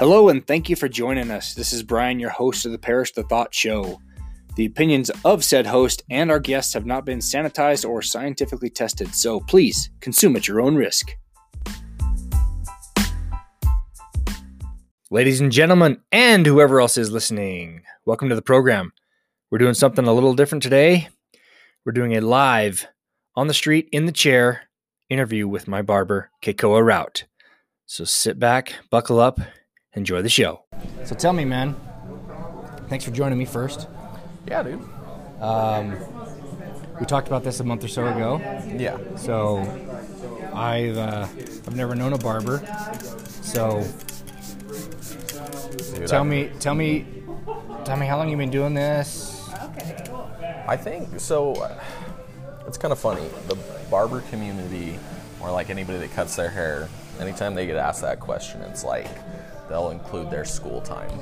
Hello, and thank you for joining us. This is Brian, your host of the Parish the Thought Show. The opinions of said host and our guests have not been sanitized or scientifically tested, so please consume at your own risk. Ladies and gentlemen, and whoever else is listening, welcome to the program. We're doing something a little different today. We're doing a live, on the street, in the chair interview with my barber, Keikoa Rout. So sit back, buckle up, enjoy the show. So tell me, man, thanks for joining me first. Yeah, dude. Um, we talked about this a month or so ago. Yeah. So I've uh, I've never known a barber. So Dude, tell I- me tell me tell me how long you've been doing this? Okay. I think so. It's kind of funny. The barber community, or like anybody that cuts their hair, anytime they get asked that question, it's like they'll include their school time.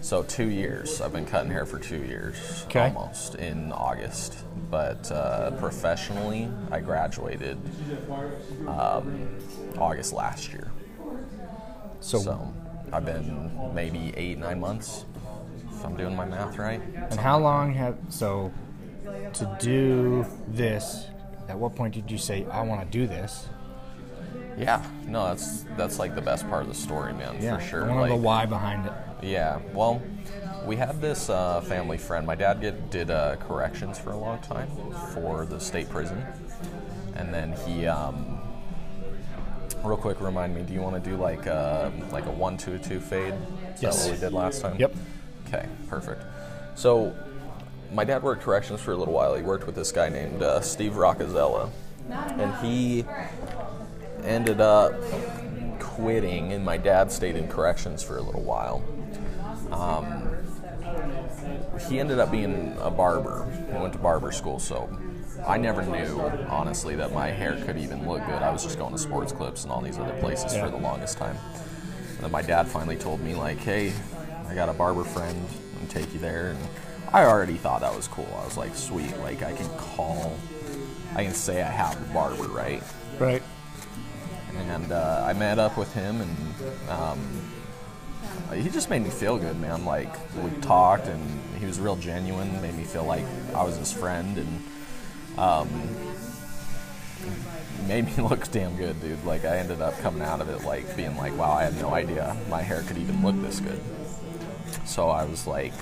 So two years. I've been cutting hair for two years, Okay. almost in August. But uh, professionally, I graduated um, August last year. So, So I've been maybe eight, nine months, if I'm doing my math right. and how long have so to do this? At what point did you say I want to do this? Yeah, no, that's that's like the best part of the story, man, yeah, for sure. I want Like, the why behind it. yeah, well, we had this uh, family friend. My dad get, did uh, corrections for a long time for the state prison, and then he. Um, real quick, remind me. Do you want to do like a, like a one two two fade? Is Yes. that what we did last time? Yep. Okay, perfect. So, my dad worked corrections for a little while. He worked with this guy named uh, Steve Roccazella, and he ended up quitting, and my dad stayed in corrections for a little while. Um, he ended up being a barber. He went to barber school, so I never knew, honestly, that my hair could even look good. I was just going to sports clips and all these other places Yeah. for the longest time. And then my dad finally told me, like, hey, I got a barber friend, and take you there. And I already thought that was cool. I was like, sweet, like I can call, I can say I have a barber, right? Right. And uh, I met up with him, and um, he just made me feel good, man. Like we talked, and he was real genuine. Made me feel like I was his friend, and um, made me look damn good, dude. Like I ended up coming out of it like being like, wow, I had no idea my hair could even look this good. So I was like,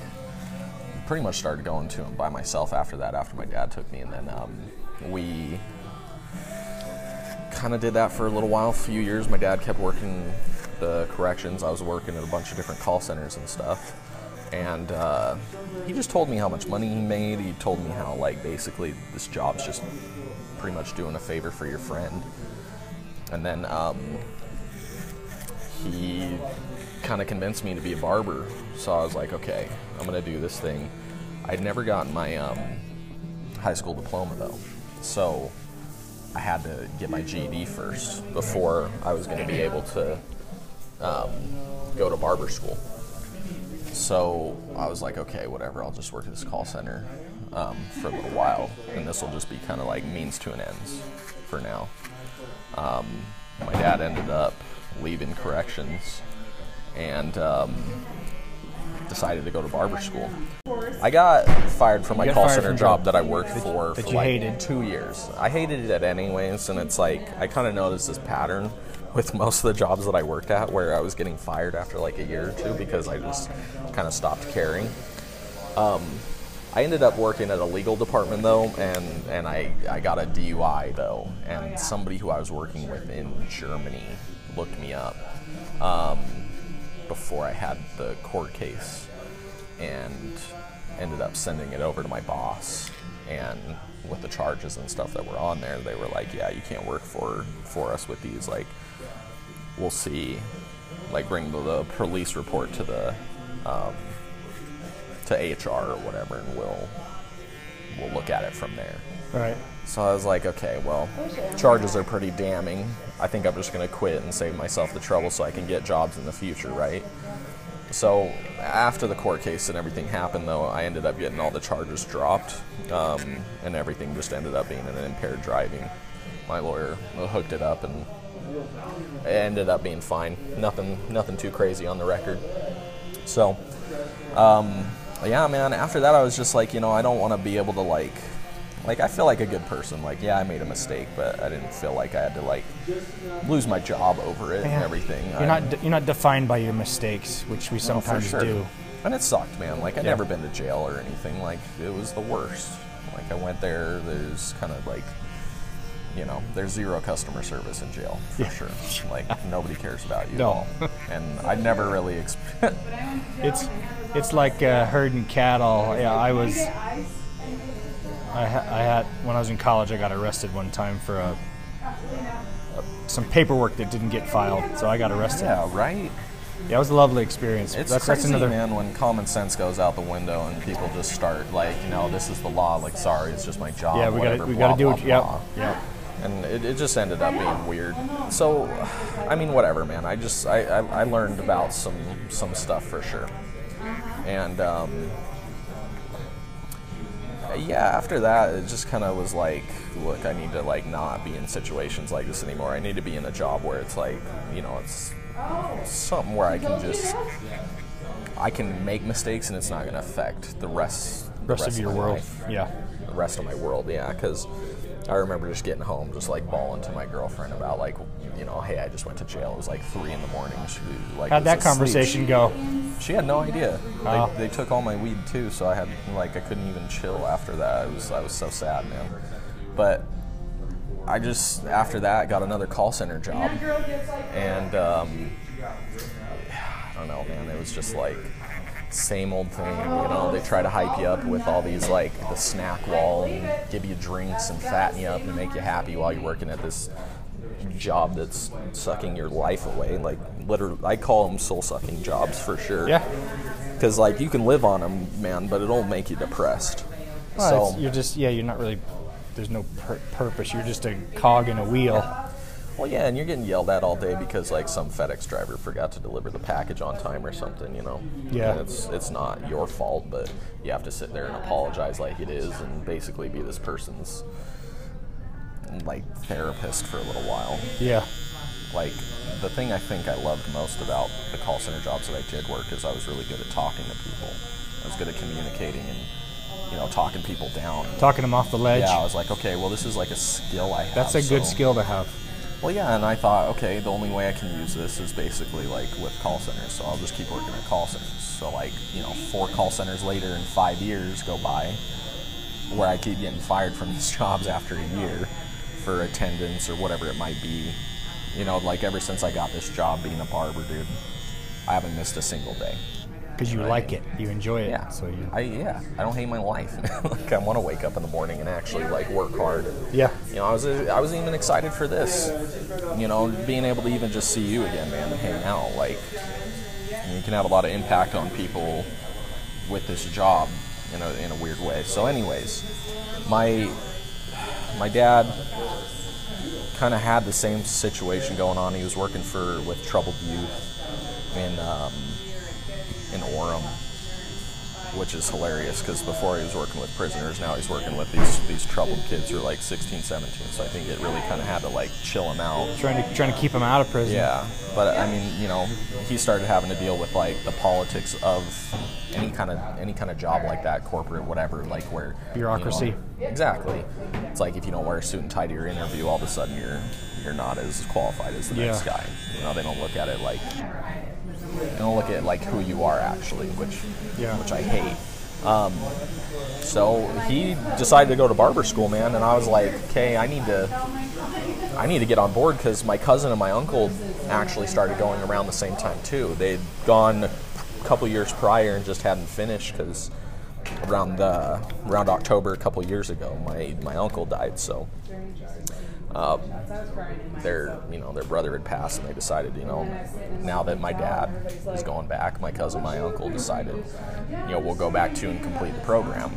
pretty much started going to him by myself after that. After my dad took me, and then um, we kind of did that for a little while, a few years. My dad kept working the corrections. I was working at a bunch of different call centers and stuff. And uh, he just told me how much money he made. He told me how, like, basically this job's just pretty much doing a favor for your friend. And then um, he kind of convinced me to be a barber. So I was like, okay, I'm going to do this thing. I'd never gotten my um, high school diploma, though. So I had to get my GED first before I was going to be able to um, go to barber school. So I was like, okay, whatever. I'll just work at this call center um, for a little while, and this will just be kind of like means to an ends for now. Um, my dad ended up leaving corrections and um, decided to go to barber school. I got fired from my You call center job that I worked for that for you like hated. two years. I hated it anyways, and it's like I kind of noticed this pattern with most of the jobs that I worked at where I was getting fired after like a year or two because I just kind of stopped caring. Um, I ended up working at a legal department though, and, and I, I got a DUI though, and somebody who I was working with in Germany looked me up um, before I had the court case and ended up sending it over to my boss. And with the charges and stuff that were on there, they were like, "Yeah, you can't work for for us with these. Like, we'll see. Like, bring the, the police report to the um, to HR or whatever, and we'll we'll look at it from there." Right. So I was like, okay, well, charges are pretty damning. I think I'm just going to quit and save myself the trouble so I can get jobs in the future, right? So after the court case and everything happened, though, I ended up getting all the charges dropped, um, and everything just ended up being an impaired driving. My lawyer hooked it up, and it ended up being fine. Nothing, nothing too crazy on the record. So, um, yeah, man. After that, I was just like, you know, I don't want to be able to like, like I feel like a good person. Like, yeah, I made a mistake, but I didn't feel like I had to like lose my job over it and everything. You're I- not you're not defined by your mistakes, which we no, sometimes sure. do. And it sucked, man. Like I'd Yeah. never been to jail or anything. Like it was the worst. Like I went there. There's kind of like, you know, there's zero customer service in jail for Yeah. sure. Like nobody cares about you No. at all. And I'd never really. Exp- It's it's like uh, herding cattle. Yeah, I was. I, ha- I had when I was in college, I got arrested one time for a, a- some paperwork that didn't get filed, so I got arrested. yeah, right. Yeah, it was a lovely experience. It's that's crazy, that's another. man, when common sense goes out the window and people just start like, you know, this is the law. Like, sorry, it's just my job. Yeah, we gotta we got to do it. Yep. blah. Yep. and it, it just ended up being weird. So, I mean, whatever, man. I just I, I, I learned about some some stuff for sure, and um, yeah, after that, it just kind of was like, look, I need to like not be in situations like this anymore. I need to be in a job where it's like, you know, it's something where I can just I can make mistakes and it's not going to affect the rest the Rest, of your my world. life Yeah. the rest of my world. Yeah, because I remember just getting home, just like bawling to my girlfriend about like, you know, hey, I just went to jail. It was like three in the morning. She like How'd that asleep. conversation go? She had no idea. Oh. They, they took all my weed too, so I had like I couldn't even chill after that. It was I was so sad, man. But I just after that got another call center job, and um, I don't know, man. It was just like same old thing. You know, they try to hype you up with all these like the snack wall and give you drinks and fatten you up and make you happy while you're working at this job that's sucking your life away. Like literally, I call them soul sucking jobs for sure. Yeah. Because like you can live on them, man, but it'll make you depressed. Well, so you're just yeah. You're not really. There's no pur- purpose. You're just a cog in a wheel. Well, yeah, and you're getting yelled at all day because like some FedEx driver forgot to deliver the package on time or something, you know. Yeah. And it's it's not your fault, but you have to sit there and apologize like it is, and basically be this person's like therapist for a little while. Yeah. Like the thing I think I loved most about the call center jobs that I did work is I was really good at talking to people. I was good at communicating and you know talking people down. Talking them off the ledge. Yeah, I was like, okay, well, this is like a skill I have. That's a good skill to have. well, yeah, and I thought, okay, the only way I can use this is basically like with call centers, so I'll just keep working at call centers. So, like, you know, four call centers later and five years go by where I keep getting fired from these jobs after a year for attendance or whatever it might be. You know, like ever since I got this job being a barber, dude, I haven't missed a single day. Because you like it. You enjoy it. Yeah, So you. I yeah, I don't hate my life. like I want to wake up in the morning and actually like work hard. Yeah. You know, I was I was even excited for this. You know, being able to even just see you again, man, and hang out. Like, you can have a lot of impact on people with this job in a in a weird way. So, anyways, my my dad kind of had the same situation going on. He was working for with troubled youth in um, in Orem, which is hilarious because before he was working with prisoners, now he's working with these these troubled kids who are like 16, 17. So I think it really kind of had to like chill him out. Trying to trying to keep him out of prison. Yeah, but I mean, you know, he started having to deal with like the politics of any kind of any kind of job like that, corporate, whatever, like where you know- Bureaucracy. exactly. It's like if you don't wear a suit and tie to your interview, all of a sudden you're you're not as qualified as the next guy. You know, they don't look at it like don't look at like who you are actually, which Yeah. which I hate. Um, so he decided to go to barber school, man, and I was like, okay, I need to I need to get on board because my cousin and my uncle actually started going around the same time too. They'd gone a couple years prior and just hadn't finished because around uh, around October a couple years ago, my my uncle died. So um, their you know their brother had passed, and they decided you know now that my dad is going back, my cousin, my uncle decided you know we'll go back to and complete the program.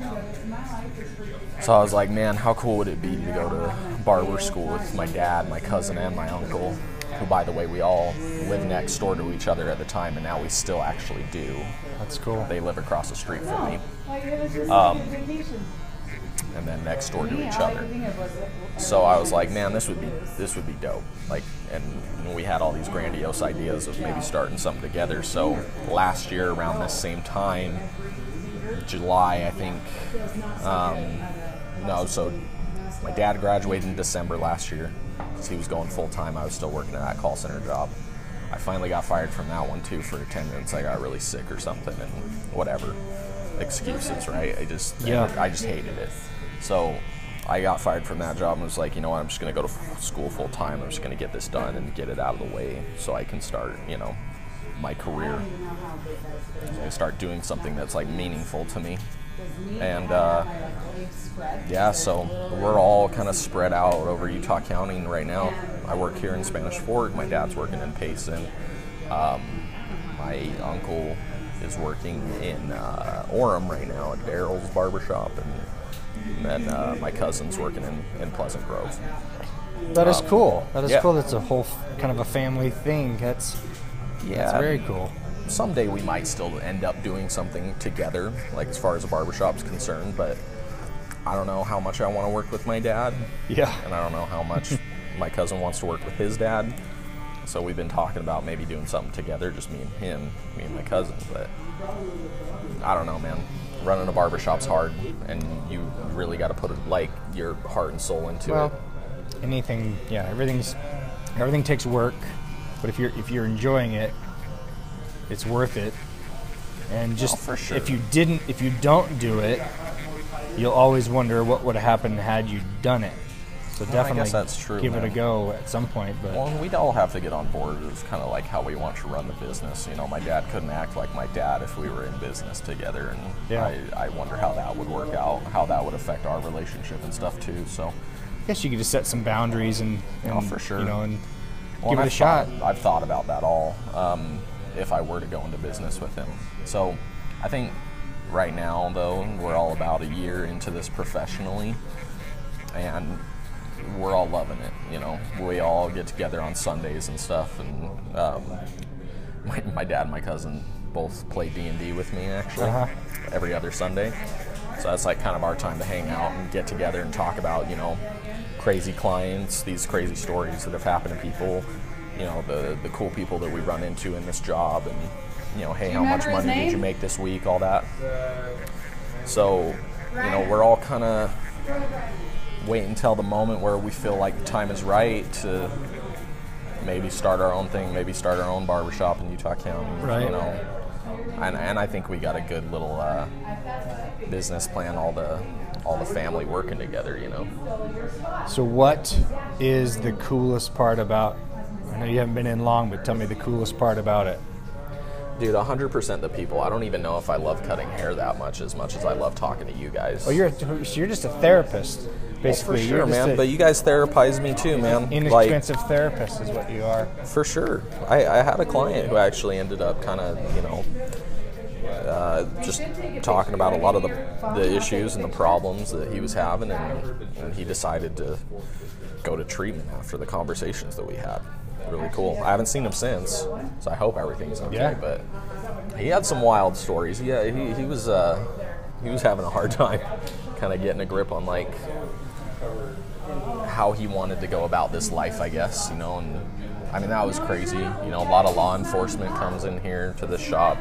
So I was like, man, how cool would it be to go to barber school with my dad, my cousin, and my uncle, who, by the way, we all live next door to each other at the time, and now we still actually do. That's cool. They live across the street from me. Um, and then next door to each other. So I was like, man, this would be this would be dope. Like, and we had all these grandiose ideas of maybe starting something together. So last year around this same time, July, I think. Um, no, so my dad graduated in December last year because he was going full time. I was still working at that call center job. I finally got fired from that one too for attendance. I got really sick or something, and whatever excuses, right? I just Yeah. I just hated it. So I got fired from that job and was like, you know what? I'm just gonna go to school full time. I'm just gonna get this done and get it out of the way so I can start, you know, my career. I start doing something that's like meaningful to me. And uh, yeah, so we're all kind of spread out over Utah County right now. I work here in Spanish Fork. My dad's working in Payson. Um, my uncle is working in uh, Orem right now at Daryl's Barbershop, and then uh, my cousin's working in, in Pleasant Grove. That is cool. That is yeah. cool. That's a whole f- kind of a family thing. That's Yeah, that's very cool. someday we might still end up doing something together, like as far as a barbershop's concerned, but I don't know how much I want to work with my dad, Yeah. and I don't know how much my cousin wants to work with his dad. So we've been talking about maybe doing something together, just me and him, me and my cousin, but I don't know, man. Running a barbershop's hard, and you really got to put like your heart and soul into Well, it. anything. Yeah. Everything's everything takes work, but if you're if you're enjoying it, it's worth it. And just Oh, sure. if you didn't, if you don't do it, you'll always wonder what would have happened had you done it. So I definitely that's true, give it a go at some point. But Well, we'd all have to get on board. It's kind of like how we want to run the business. You know, my dad couldn't act like my dad if we were in business together, and Yeah. I, I wonder how that would work out, how that would affect our relationship and stuff too. So, I guess you could just set some boundaries and, and Oh, for sure. you know, and well, give and it a I've shot. Thought, I've thought about that all. Um, if I were to go into business with him, so I think right now though we're all about a year into this professionally, and we're all loving it. You know, we all get together on Sundays and stuff, and um, my, my dad and my cousin both play D and D with me actually Uh-huh. every other Sunday. So that's like kind of our time to hang out and get together and talk about you know crazy clients, these crazy stories that have happened to people, you know the the cool people that we run into in this job, and you know hey how much remember his money did you make this week, all that. So you know we're all kind of wait until the moment where we feel like the time is right to maybe start our own thing, maybe start our own barbershop in Utah County. Right. You know, and, and I think we got a good little uh, business plan. All the all the family working together. You know. So, what is the coolest part about? I know you haven't been in long, but tell me the coolest part about it. Dude, 100% the people. I don't even know if I love cutting hair that much as much as I love talking to you guys. Oh, you're a, so you're just a therapist, Well, for basically. sure, you're just man. a But you guys therapize me too, man. Like, inexpensive therapist is what you are. For sure. I, I had a client who actually ended up kind of, you know, uh, just talking about a lot of the, the issues and the problems that he was having, and, and he decided to go to treatment after the conversations that we had. Really cool. I haven't seen him since, so I hope everything's okay. Yeah. But he had some wild stories. Yeah, he, he was uh, he was having a hard time, kind of getting a grip on like how he wanted to go about this life, I guess, you know, and I mean that was crazy. You know, a lot of law enforcement comes in here to the shop.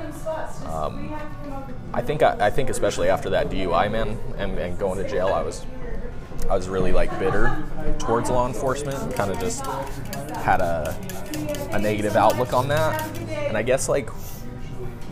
Um, I think I, I think especially after that DUI man and, and going to jail, I was I was really like bitter towards law enforcement and kind of just had a a negative outlook on that. And I guess like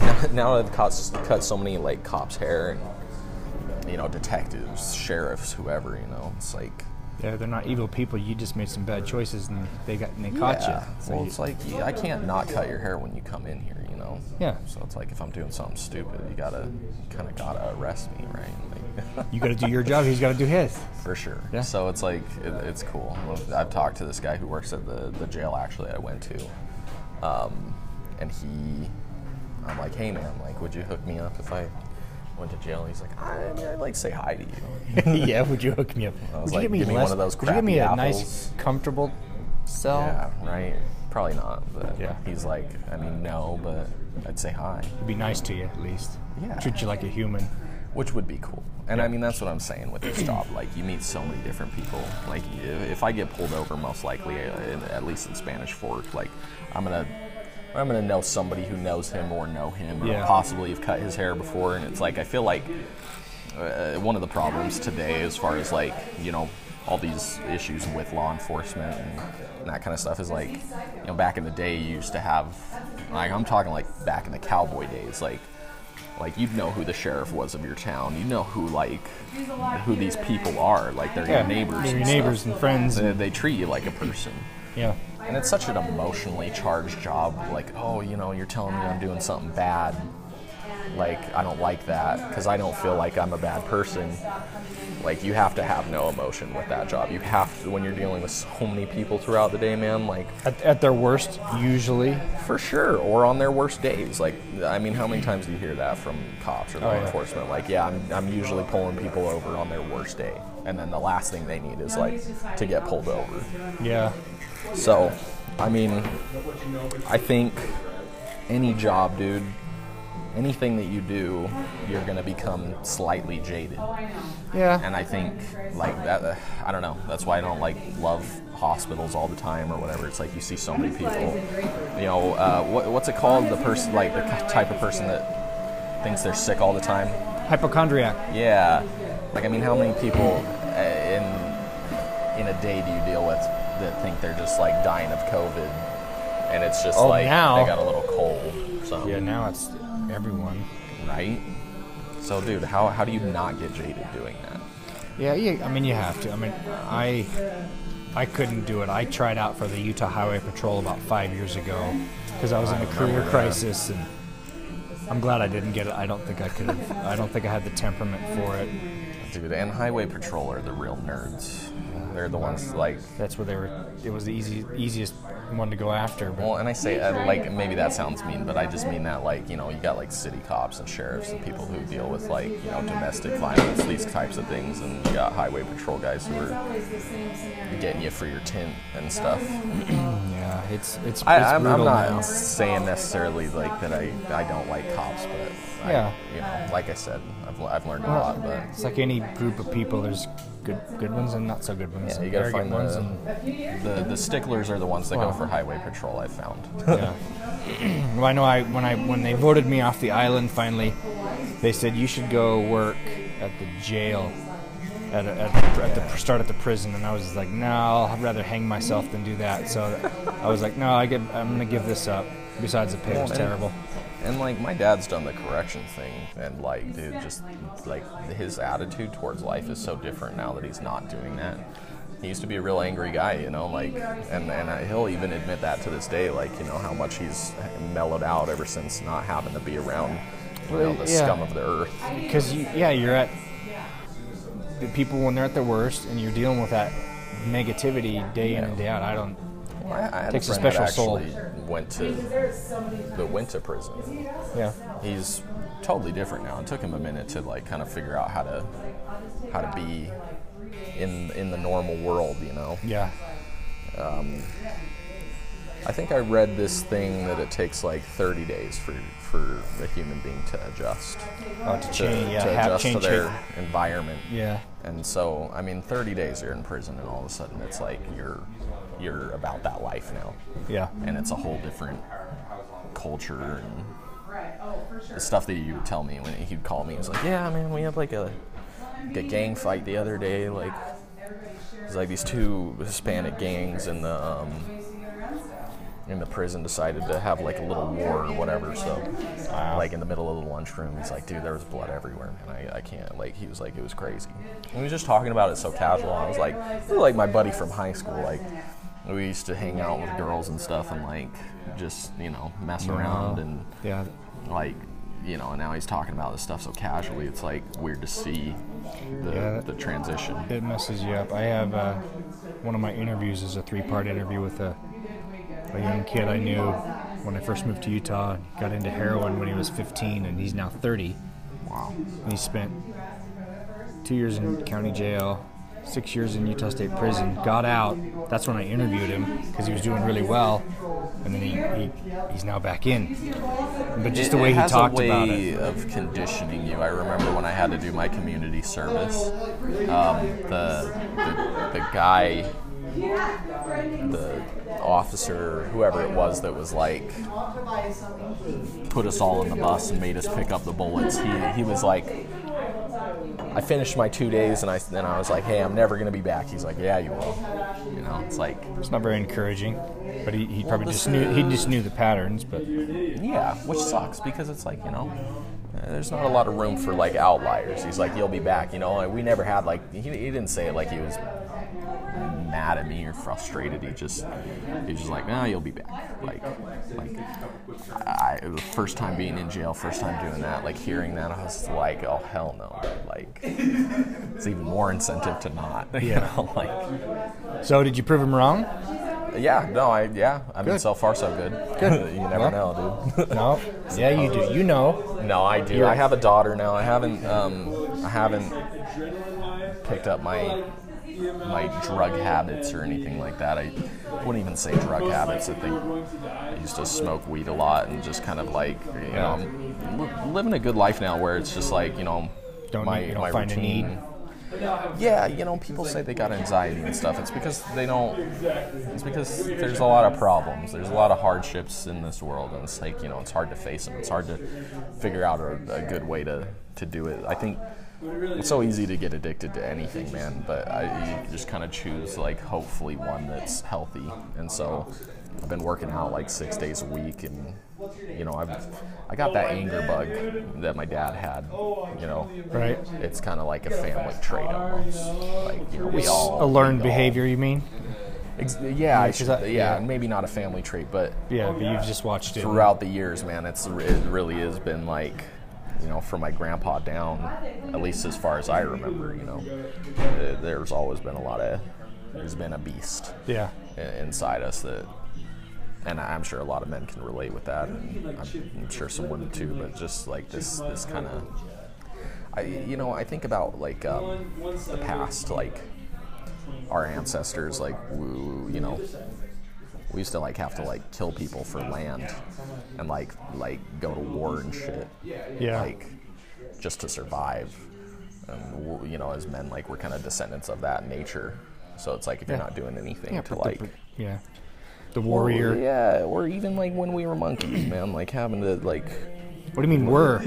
now that I've cut, cut so many like cops' hair and you know detectives, sheriffs, whoever, you know, it's like Yeah, they're not evil people. You just made some bad choices, and they got and they caught yeah. you. So well, you- it's like I can't not cut your hair when you come in here, you know. Yeah. So it's like if I'm doing something stupid, you gotta kind of gotta arrest me, right? Like, you got to do your job. He's got to do his. For sure. Yeah. So it's like it, it's cool. I've talked to this guy who works at the, the jail actually I went to, um, and he, I'm like, hey man, like, would you hook me up if I went to jail? He's like, I, mean, I'd like to say hi to you. yeah, would you hook me up? I was would you give me, give me one of those Would you give me a crappy nice, comfortable cell? yeah, right. Probably not. But Yeah. he's like, I mean, no, but I'd say hi. It'd be nice to you at least. Yeah. Treat you like a human. Which would be cool. And I mean, that's what I'm saying with this job. Like, you meet so many different people. Like, if I get pulled over, most likely, uh, at least in Spanish Fork, like, I'm gonna. I'm gonna know somebody who knows him or know him, or Yeah. possibly have cut his hair before. And it's like I feel like uh, one of the problems today, as far as like you know, all these issues with law enforcement and that kind of stuff, is like you know, back in the day, you used to have like I'm talking like back in the cowboy days, like like you'd know who the sheriff was of your town, you know who like who these people are, like they're Yeah, your neighbors, they're your and neighbors stuff. and friends. They, they treat you like a person. Yeah. And it's such an emotionally charged job. Like, oh, you know, you're telling me I'm doing something bad. Like, I don't like that because I don't feel like I'm a bad person. Like, you have to have no emotion with that job. You have to, when you're dealing with so many people throughout the day, man, like, At, at their worst, usually. for sure. Or on their worst days. Like, I mean, how many times do you hear that from cops or oh, law Oh, yeah. enforcement? Like, yeah, I'm, I'm usually pulling people over on their worst day. And then the last thing they need is, like, to get pulled over. Yeah. So, I mean, I think any job, dude, anything that you do, you're gonna become slightly jaded. Yeah. And I think, like that, uh, I don't know. That's why I don't like love hospitals all the time or whatever. It's like you see so many people. You know, uh, what, what's it called? The person, like the type of person that thinks they're sick all the time. Hypochondriac. Yeah. Like, I mean, how many people uh, in in a day do you deal with that think they're just like dying of COVID, and it's just Oh, like now- they got a little cold, so Yeah, now it's everyone. right? So, dude, how how do you not get jaded doing that? Yeah, yeah, I mean, you have to. I mean, I I couldn't do it. I tried out for the Utah Highway Patrol about five years ago because I was in a career crisis, and I'm glad I didn't get it. I don't think I could have. I don't think I had the temperament for it. Dude, and highway patrol are the real nerds. They're the ones like That's where they were. It was the easy, easiest one to go after. But Well, and I say uh, like maybe that sounds mean, but I just mean that like you know you got like city cops and sheriffs and people who deal with like you know domestic violence, these types of things, and you got highway patrol guys who are getting you for your tint and stuff. yeah, it's it's. it's I, I'm, I'm not now. saying necessarily like that I, I don't like cops, but I, Yeah. you know, like I said, I've, I've learned a lot, but It's like any group of people. There's good good ones and not so good ones. yeah, you gotta find ones the, and the the sticklers are the ones that Wow. go for highway patrol. I found. Yeah. well, I know. I when I when they voted me off the island, finally, they said you should go work at the jail, at, a, at, the, at the start at the prison, and I was like, no, I'd rather hang myself than do that. So I was like, no, I get, I'm gonna give this up. Besides, the pay was terrible. And like my dad's done the correction thing, and like, dude, just like his attitude towards life is so different now that he's not doing that. He used to be a real angry guy, you know, like, and and uh, he'll even admit that to this day, like, you know, how much he's mellowed out ever since not having to be around, you know, the Yeah. scum of the earth. Because you, yeah, you're at the people when they're at their worst, and you're dealing with that negativity day in and day out. I don't. Well, I, I had Takes a a special soul. went to that went to prison. Yeah. He's totally different now. It took him a minute to like kind of figure out how to how to be in in the normal world, you know. Yeah. Um, I think I read this thing that it takes like 30 days for for a human being to adjust Oh, to to, change. Yeah. to have adjust to their it. environment. Yeah. And so, I mean, 30 days you're in prison, and all of a sudden it's like you're you're about that life now, Yeah. and it's a whole different culture and the stuff that you would tell me when he'd call me. He was like, "Yeah, man, we had like a, a gang fight the other day. Like, it's like these two Hispanic gangs in the um, in the prison decided to have like a little war or whatever. So, like in the middle of the lunchroom, he's like, "Dude, there was blood everywhere, man. I, I can't." Like, he was like, "It was crazy." And he was just talking about it so casual. I was like, "You're like my buddy from high school. Like, we used to hang out with girls and stuff, and like just you know mess around and." Yeah. like you know and now he's talking about this stuff so casually it's like weird to see the, Yeah. the transition It messes you up. I have uh, one of my interviews is a three-part interview with a, a young kid I knew when I first moved to Utah. Got into heroin when he was 15, and he's now 30. wow And he spent two years in county jail, six years in Utah State Prison. Got out. That's when I interviewed him because he was doing really well. and then he, he he's now back in. But just It- the way it he has talked a way about it. of conditioning you. I remember when I had to do my community service, um, the, the the guy, the officer, whoever it was that was like put us all in the bus and made us pick up the bullets. He he was like. I finished my two days and I then I was like, "Hey, I'm never gonna be back." He's like, "Yeah, you will." You know, it's like, It's not very encouraging, but he, he probably just knew he just knew the patterns. But Yeah, which sucks because it's like you know, there's not a lot of room for like outliers. He's like, you'll be back. You know, we never had like he, he didn't say it like he was mad at me or frustrated. He just he's just like, no, you'll be back. Like like I the first time being in jail, first time doing that, like hearing that, I was like, oh hell no. Like it's even more incentive to not. You Yeah. know, like so did you prove him wrong? yeah, no, I yeah. I mean, Good. so far so good. Good. you never know, dude. No. Yeah, you do. You know. No, I do. You're- I have a daughter now. I haven't. Um, I haven't picked up my my drug habits or anything like that. I wouldn't even say drug habits. I think I used to smoke weed a lot and just kind of like you know I'm li- living a good life now where it's just like you know Don't my need- my find a routine. Yeah, you know, people say they got anxiety and stuff. It's because they don't. It's because there's a lot of problems. There's a lot of hardships in this world, and it's like you know, it's hard to face them. It's hard to figure out a, a good way to to do it. I think it's so easy to get addicted to anything, man. But I you just kind of choose like hopefully one that's healthy, and so I've been working out like six days a week, and you know, I've I got that anger bug that my dad had. You know, Right. it's kind of like a family trait almost. Like you know, we all A learned we all- behavior, you mean? Ex- yeah, I should, yeah, yeah. maybe not a family trait, but Yeah, but you've just watched it. throughout the years, man, it's it really has been like, you know, from my grandpa down, at least as far as I remember, you know, uh, there's always been a lot of, there's been a beast Yeah. inside us that, and I'm sure a lot of men can relate with that, and I'm, I'm sure some women too, but just like this, this kind of, I, you know, I think about like um, the past, like our ancestors, like, you know, we used to like have to like kill people for land and like like go to war and shit Yeah. like just to survive and you know as men like we're kind of descendants of that nature so it's like if you're Yeah. not doing anything yeah, to like the, yeah. The warrior. yeah or even like when we were monkeys man like having to like What do you mean were?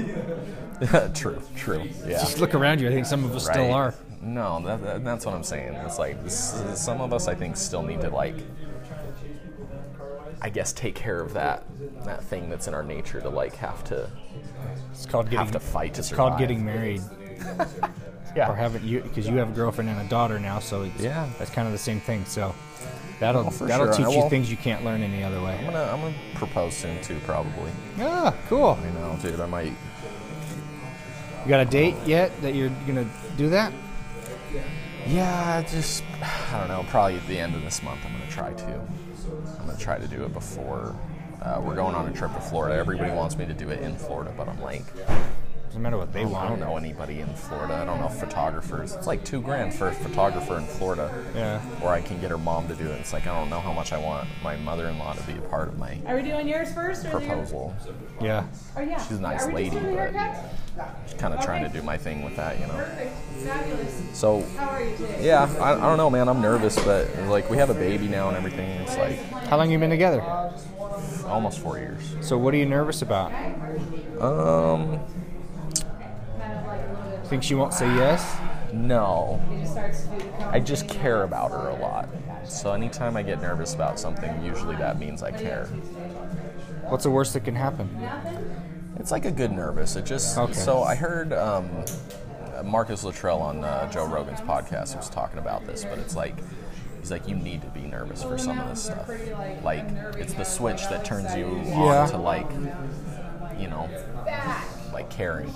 true true yeah Just look around you. I think some of us still are. No, that, that, that's what I'm saying. It's like this, some of us, I think, still need to like, I guess, take care of that that thing that's in our nature to like have to It's called getting. have to fight to it's survive. called getting married. yeah. Or haven't you? Because you have a girlfriend and a daughter now, so it's, Yeah. that's kind of the same thing. So that'll Well, that'll sure. Teach you things you can't learn any other I'm way. gonna I'm gonna propose soon too, probably. Ah, cool. I know, dude. I might. You got a date yet that you're gonna do that? Yeah, just I don't know. Probably at the end of this month, I'm gonna try to. I'm gonna try to do it before. Uh, we're going on a trip to Florida. Everybody wants me to do it in Florida, but I'm like, Doesn't matter what they I want. don't know anybody in Florida. I don't know photographers. It's like two grand for a photographer in Florida. Yeah. Or I can get her mom to do it. It's like I don't know how much I want my mother-in-law to be a part of my Are we doing yours first? Or the- proposal. Yeah. Oh yeah. She's a nice Are we lady, just doing but haircuts? kind of trying to do my thing with that, you know. Perfect. Fabulous. So How are you today? yeah, I, I don't know, man. I'm nervous, but like we have a baby now and everything. It's like How long you been together? almost four years. So what are you nervous about? Um, Think she won't say yes? no. He just starts to do the I just care about her a lot. So anytime I get nervous about something, usually that means I care. What's the worst that can happen? It's like a good nervous. It just Okay. so I heard um, Marcus Luttrell on uh, Joe Rogan's podcast was talking about this, but it's like he's like you need to be nervous for some of this stuff. Like it's the switch that turns you Yeah. on to like you know like caring.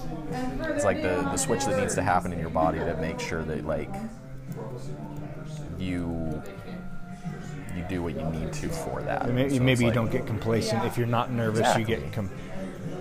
It's like the the switch that needs to happen in your body to make sure that like you you do what you need to for that. Maybe, So maybe you like- don't get complacent. If you're not nervous, you get. Com-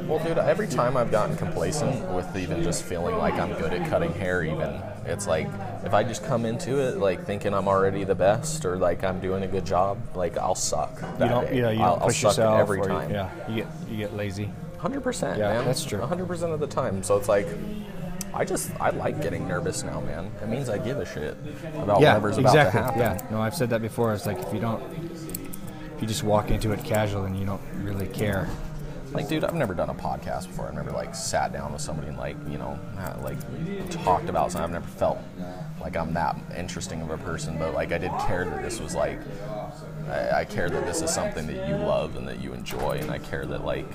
Well, dude, every time I've gotten complacent with even just feeling like I'm good at cutting hair, even it's like if I just come into it like thinking I'm already the best or like I'm doing a good job, like I'll suck. That You don't, day. yeah, you don't I'll push suck yourself every or you- time. yeah, you get you get lazy. Hundred percent, Yeah, man. that's true. hundred percent of the time. So it's like, I just I like getting nervous now, man. It means I give a shit about yeah, whatever's about exactly. to happen. Yeah, no, I've said that before. It's like if you don't, if you just walk into it casual and you don't really care. Like, dude, I've never done a podcast before. I've never like sat down with somebody and like you know like talked about something. I've never felt like I'm that interesting of a person, but like I did care that this was like I, I care that this is something that you love and that you enjoy, and I care that like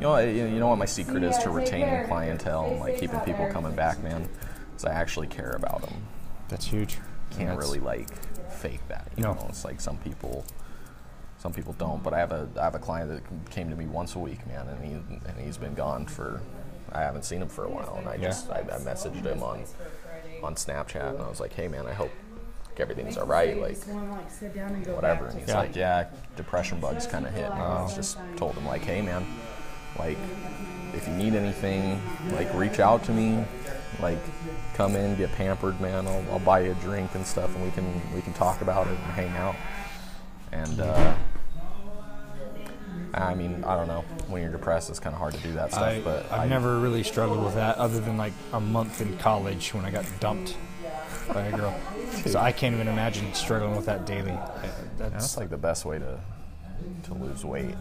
you know you know what my secret is to retaining clientele and like keeping people coming back, man. Is I actually care about them. That's huge. Can't That's- really like fake that. You No. know, it's like some people. Some people don't, but I have a I have a client that came to me once a week, man, and he and he's been gone for I haven't seen him for a while, and I Yeah. just I, I messaged him on on Snapchat, and I was like, hey man, I hope everything's all right, like like sit down and go whatever. And he's Yeah. like, yeah, depression bugs kind of hit. And I was just told him like, hey man, like if you need anything, like reach out to me, like come in, get pampered, man. I'll, I'll buy you a drink and stuff, and we can we can talk about it and hang out. And uh, I mean, I don't know. When you're depressed, it's kind of hard to do that stuff. I, but I've I, never really struggled with that other than like a month in college when I got dumped by a girl. So I can't even imagine struggling with that daily. That's That's like the best way to to lose weight.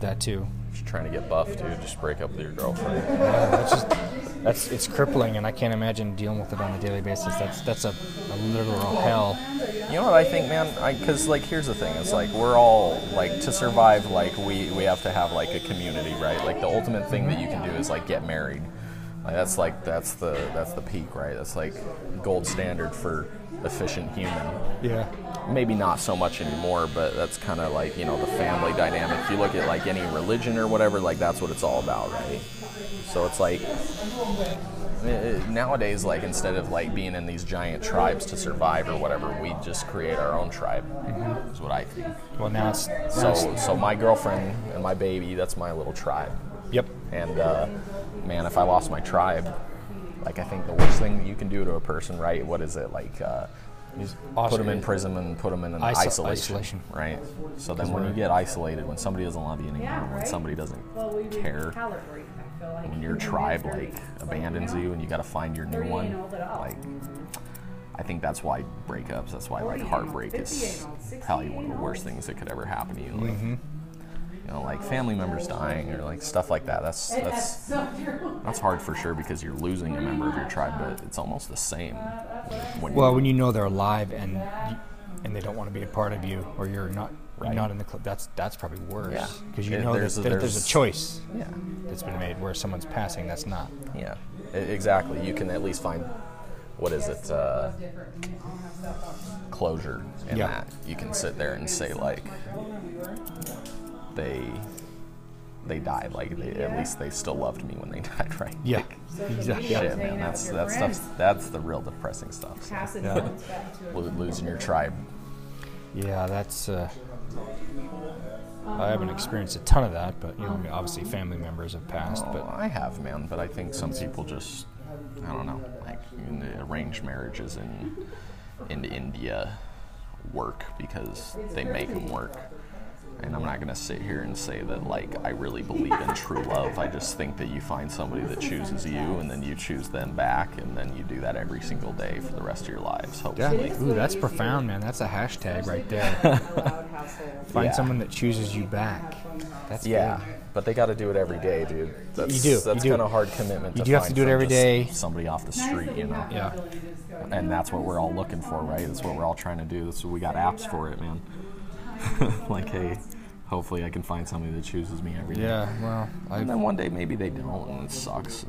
that too. If you're trying to get buff, dude, just break up with your girlfriend. Yeah, that's just that's it's crippling, and I can't imagine dealing with it on a daily basis. That's that's a, a literal hell. You know what I think, man? Because like, here's the thing: it's like we're all like to survive. Like we we have to have like a community, right? Like the ultimate thing that you can do is like get married. Like that's like that's the that's the peak, right? That's like gold standard for efficient human. Yeah. Maybe not so much anymore, but that's kind of like you know the family dynamic. If you look at like any religion or whatever, like that's what it's all about, right? So it's like nowadays, like instead of like being in these giant tribes to survive or whatever, we just create our own tribe. Is what I think. Well, now it's now So, it's- so my girlfriend and my baby, that's my little tribe. yep. And uh, man, if I lost my tribe, like I think the worst thing that you can do to a person, right? What is it like? Uh, put them in prison and put them in an Iso- isolation, isolation. right? So then, when you get isolated, when somebody doesn't love you anymore, when somebody doesn't Well, we care, calibrate. Like when your tribe like abandons you and you got to find your new one, like I think that's why breakups, that's why like heartbreak is probably one of the worst things that could ever happen to you. Like, mm-hmm. You know, like family members dying or like stuff like that. That's that's that's hard for sure because you're losing a member of your tribe, but it's almost the same. When Well, when you know they're alive and and they don't want to be a part of you, or you're not Right. not in the club, that's that's probably worse. Yeah. Because you know that there's there's, a- that there's there's- a choice yeah, that's been made where someone's passing. That's not. yeah, exactly. You can at least find what is it uh, closure in Yeah. that. You can sit there and say like they they died. Like they, at least they still loved me when they died, right? Yeah. Like, Exactly. Yeah. Shit, Hanging man, that's with your that's friends. stuff. That's the real depressing stuff. So, Yeah. phones back to lo- it. losing your tribe. Yeah, that's. Uh, I haven't experienced a ton of that, but you know, I mean, obviously family members have passed. Well, But I have, man, but I think some people just, I don't know, like in the arranged marriages in in India work because they make them work. And I'm not gonna sit here and say that like I really believe in true love. I just think that you find somebody that chooses you, and then you choose them back, and then you do that every single day for the rest of your lives. Hopefully, yeah, Hopefully, ooh, that's profound, man. That's a hashtag right there. Find Yeah. someone that chooses you back. That's yeah. good. But they got to do it every day, dude. That's, You do, That's kind of hard commitment. You to do have to find do it from every just day. Somebody off the street, you know. Yeah. and that's what we're all looking for, right? That's what we're all trying to do. That's what we got apps for it, man. like, hey, hopefully I can find somebody that chooses me every day. Yeah. Well, And then one day maybe they don't, and it sucks.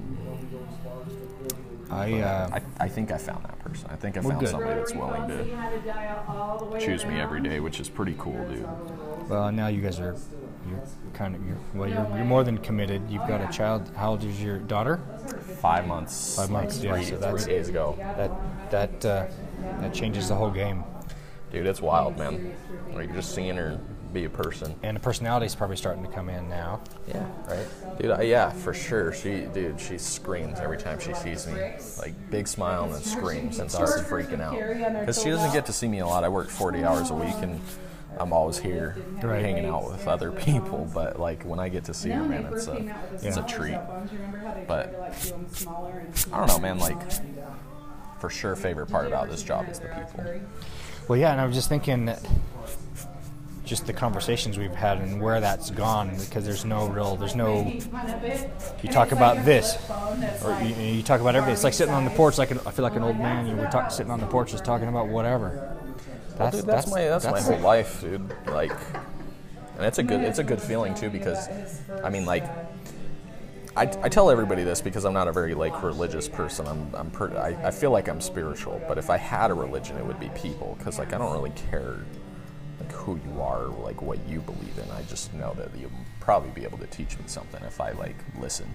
I uh, I, I think I found that person. I think I found good. somebody that's willing to had to dial all the way choose me every day, which is pretty cool, dude. well now you guys are you're kind of you're well you're, you're more than committed. You've got a child. How old is your daughter? Five months, Five months, like yeah, three, so three days ago. That that uh, that changes the whole game. Dude, it's wild, man. Like just seeing her be a person. And the personality's probably starting to come in now. Yeah, right. Dude, I, yeah, for sure. She, dude, she screams every time she sees me. Like big smile and then screams and starts freaking out. Because she doesn't get to see me a lot. I work 40 hours a week and I'm always here Right. hanging out with other people. But like when I get to see her, man, it's a, it's a treat. But I don't know, man. Like for sure, favorite part about this job is the people. Well, yeah, and I was just thinking that just the conversations we've had and where that's gone because there's no real, there's no. You talk about this, or you, you talk about everything. It's like sitting on the porch, like an, I feel like an old man. You were talk, sitting on the porch, just talking about whatever. That's, Dude, that's, my that's, my whole life, dude. Like, and it's a good it's a good feeling too because, I mean, like, I, I tell everybody this because I'm not a very like religious person. I'm I'm per, I, I feel like I'm spiritual, but if I had a religion, it would be people because like I don't really care like who you are, or, like what you believe in. I just know that you'll probably be able to teach me something if I like listen.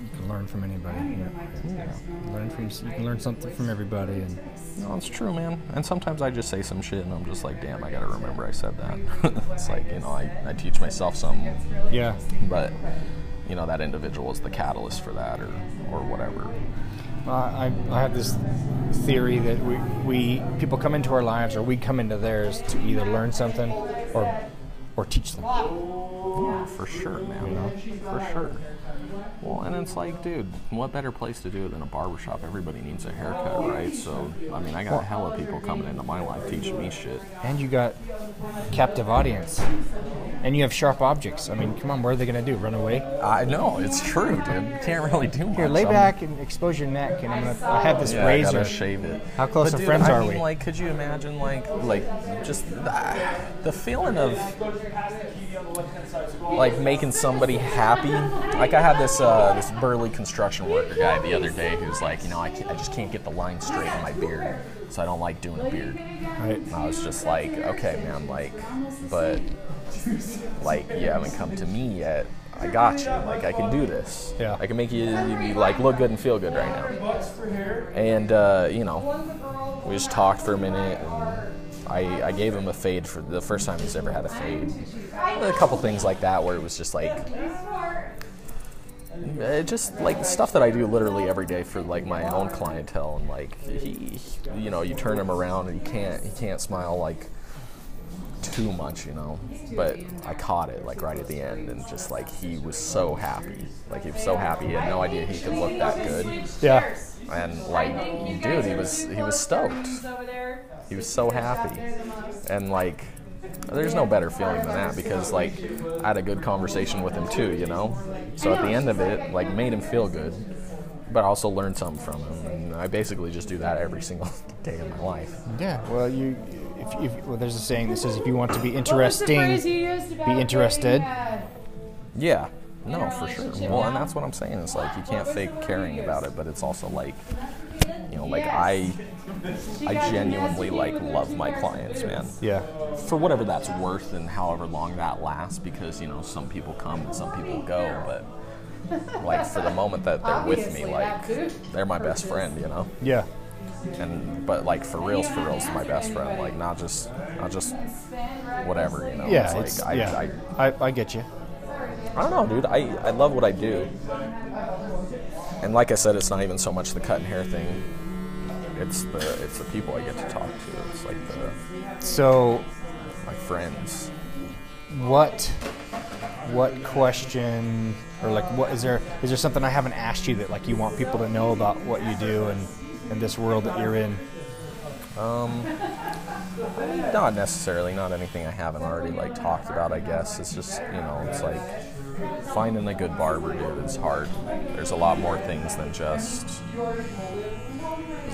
You can learn from anybody. Yeah. yeah. Learn from you can learn something from everybody, and No, it's true, man. And sometimes I just say some shit and I'm just like, damn, I gotta remember I said that. it's like, you know, I, I teach myself something, yeah. but, you know, that individual is the catalyst for that or, or whatever. I, I have this theory that we, we people come into our lives or we come into theirs to either learn something or or teach them. Yeah, for sure, man. For sure. Well, and it's like, dude, what better place to do it than a barbershop? Everybody needs a haircut, right? So, I mean, I got a hella people coming into my life teaching me shit. And you got captive audience. And you have sharp objects. I mean, come on, what are they going to do? Run away? I know, it's true, dude. You can't really do much. Here, lay I'm- back and expose your neck, and I'm gonna. I have this Yeah, I razor. gotta shave it. How close But dude, friends I are mean, we? Like, could you imagine, like, like just the, the feeling of like making somebody happy? Like, I had this uh, this burly construction worker guy the other day who's like, you know, I, I just can't get the line straight on my beard, so I don't like doing a beard. Right. And I was just like, okay, man, like, but like you haven't come to me yet. I got you. Like I can do this. Yeah. I can make you, you like look good and feel good right now. And uh, you know, we just talked for a minute, and I, I gave him a fade for the first time he's ever had a fade. A couple things like that where it was just like. Uh, just like stuff that I do literally every day for like my own clientele, and like he, you know, you turn him around and he can't, he can't smile like too much, you know. But I caught it like right at the end, and just like he was so happy, like he was so happy. He had no idea he could look that good, Yeah. and like, dude, he was he was stoked. He was so happy, and like. There's no better feeling than that because like I had a good conversation with him too, you know. So at the end of it, like made him feel good, but I also learned something from him, and I basically just do that every single day of my life. Yeah. Well, you. If, if well, there's a saying that says if you want to be interesting, be interested. Yeah, no, for sure. Well, and that's what I'm saying. It's like you can't fake caring about it, but it's also like, you know, like I, I genuinely like love my clients, man. Yeah. For whatever that's worth and however long that lasts, because you know some people come and some people go, but like for the moment that they're with me, like they're my best friend, you know. Yeah. And but like for reals, for reals, my best friend, like not just not just whatever, you know. Yeah. like It's, I, yeah. I, I, I get you. I don't know, dude. I, I love what I do. And like I said, it's not even so much the cut and hair thing. It's the it's the people I get to talk to. It's like the So, my friends. what what question or like what is there is there something I haven't asked you that like you want people to know about what you do and in this world that you're in? Um not necessarily, not anything I haven't already like talked about. I guess it's just you know, it's like finding a good barber, dude. Is hard. There's a lot more things than just.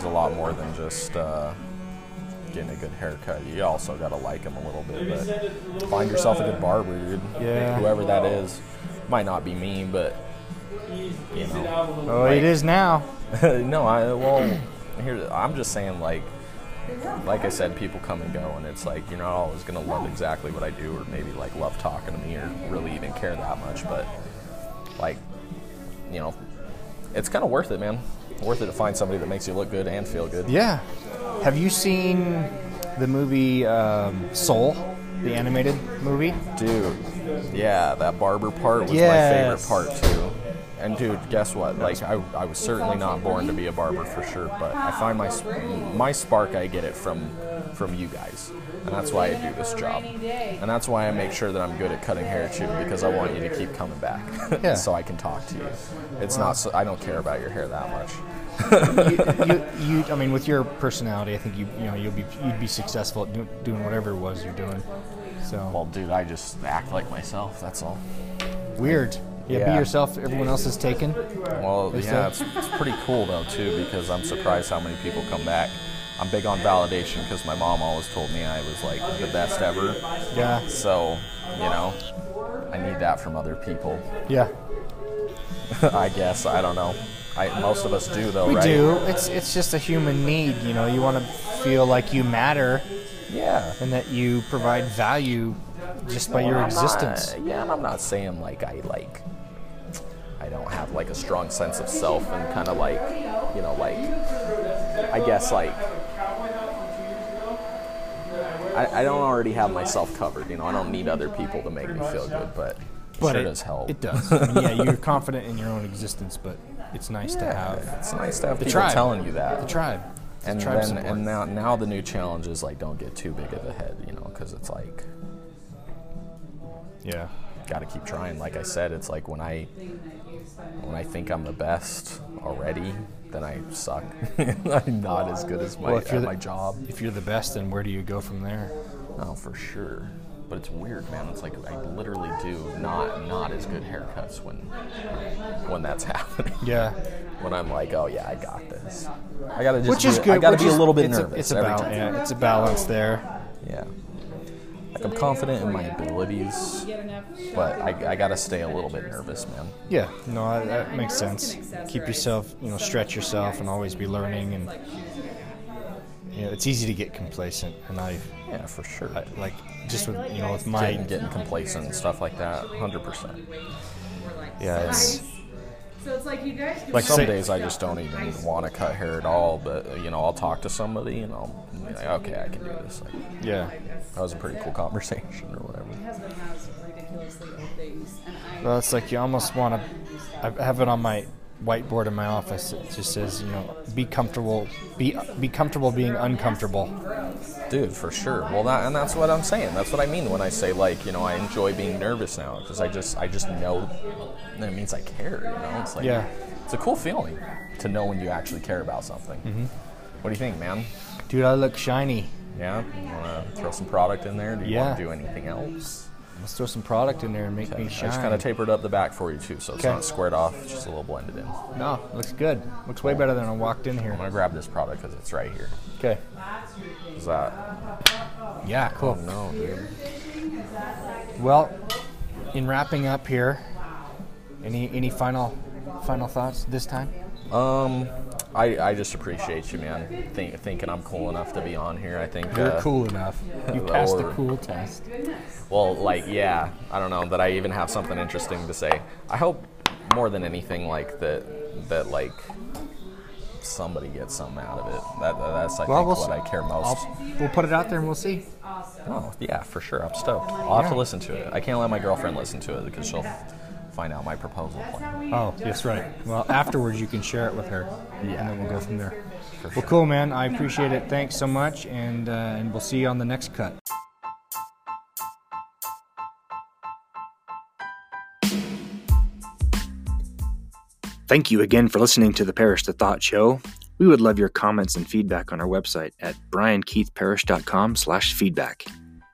There's a lot more than just. Uh, Getting a good haircut. You also gotta like him a little bit, but find yourself a good barber, dude. Yeah. Whoever that is, might not be me, but you know. Oh, it is now. no, I well, here I'm just saying like, like I said, people come and go, and it's like you're not always gonna love exactly what I do, or maybe like love talking to me, or really even care that much. But like, you know, it's kind of worth it, man. Worth it to find somebody that makes you look good and feel good. Yeah. Have you seen the movie um, Soul, the animated movie? Dude, yeah, that barber part was Yes. my favorite part too. And dude, guess what? Like I, I was certainly not born to be a barber for sure, but I find my my spark I get it from from you guys. And that's why I do this job. And that's why I make sure that I'm good at cutting hair too because I want you to keep coming back Yeah. so I can talk to you. It's not so I don't care about your hair that much. you, you, I mean, with your personality, I think you, you know, you'll be, you'd be successful at do, doing whatever it was you're doing. So Well, dude, I just act like myself, that's all. weird. Yeah, be yourself. Everyone else is taken. Well, yeah, it's, it's pretty cool though too because I'm surprised how many people come back. I'm big on validation because my mom always told me I was like the best ever. Yeah, So, you know, I need that from other people. yeah. I guess I don't know. I most of us do though, We right? do. It's it's just a human need. You know, you want to feel like you matter Yeah. and that you provide value just by your I'm existence. Not, yeah, and I'm not saying like I like don't have like a strong sense of self and kind of like you know like I guess like I, I don't already have myself covered. You know, I don't need other people to make me feel good, but, but sure it, does help. It does. I mean, yeah, you're confident in your own existence, but it's nice to have it's nice to have the people tribe. telling you that. the tribe. The and tribe then support. and now now the new challenge is like don't get too big of a head, you know, because it's like yeah. got to keep trying. Like I said, it's like when I when I think I'm the best already, then I suck. I'm not as good as my Well, if you're at the- my job. If you're the best, then where do you go from there? No, for sure. But it's weird, man. It's like I literally do not not as good haircuts when when that's happening. Yeah. When I'm like, oh yeah, I got this. I gotta just Which is be, good. I gotta be a little bit nervous A, it's a bal- yeah, it's a balance there. Yeah. Like I'm confident in my abilities, but I, I gotta stay a little bit nervous, man. Yeah, no, I- that makes sense. Keep yourself, you know, stretch yourself, and always be learning. And you know, it's easy to get complacent, and I, Yeah, for sure. I like just with you know with my Getting, getting complacent and stuff like that, hundred percent. yeah, it's So it's like you guys can Like Some days I just don't even want to cut hair at all, but you know I'll talk to somebody and I'll be like, okay, I can do this. Like, yeah. that was a pretty cool conversation or whatever. My husband has ridiculously old things. Well, it's like you almost want to. I have it on my whiteboard in my office. It just says, you know, be comfortable, be be comfortable being uncomfortable. Dude, for sure. Well, that and that's what I'm saying. That's what I mean when I say like, you know, I enjoy being nervous now because I just I just know that it means I care. You know, it's like Yeah. it's a cool feeling to know when you actually care about something. Mm-hmm. What do you think, man? Dude, I look shiny. Yeah, you want to throw some product in there? Do you Yeah. want to do anything else? Let's throw some product in there and make Okay. me I shine. just kind of tapered up the back for you too, so it's Okay. not squared off. It's just a little blended in. no, looks good. Looks way better than I walked in here. I'm gonna grab this product because it's right here. Okay. Is that? Yeah, cool. Oh no, dude. Well, in wrapping up here, any any final final thoughts this time? Um, I, I just appreciate you, man. Think, thinking I'm cool enough to be on here. I think You're uh, cool enough. You passed the cool test. Well, like, yeah, I don't know that I even have something interesting to say. I hope more than anything, like that, that like somebody gets something out of it. That that's I Well, think we'll what I care most. I'll, we'll put it out there and we'll see. Oh yeah, for sure. I'm stoked. I'll have to listen to it. I can't let my girlfriend listen to it because she'll find out my proposal plan. Oh, that's right. Well, afterwards you can share it with her, Yeah. and then we'll go from there. Well, cool, man. I appreciate it. Thanks so much, and uh, and we'll see you on the next cut. Thank you again for listening to the Parish the Thought Show. We would love your comments and feedback on our website at briankeithparish.com slash feedback.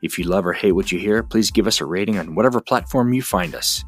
If you love or hate what you hear, please give us a rating on whatever platform you find us.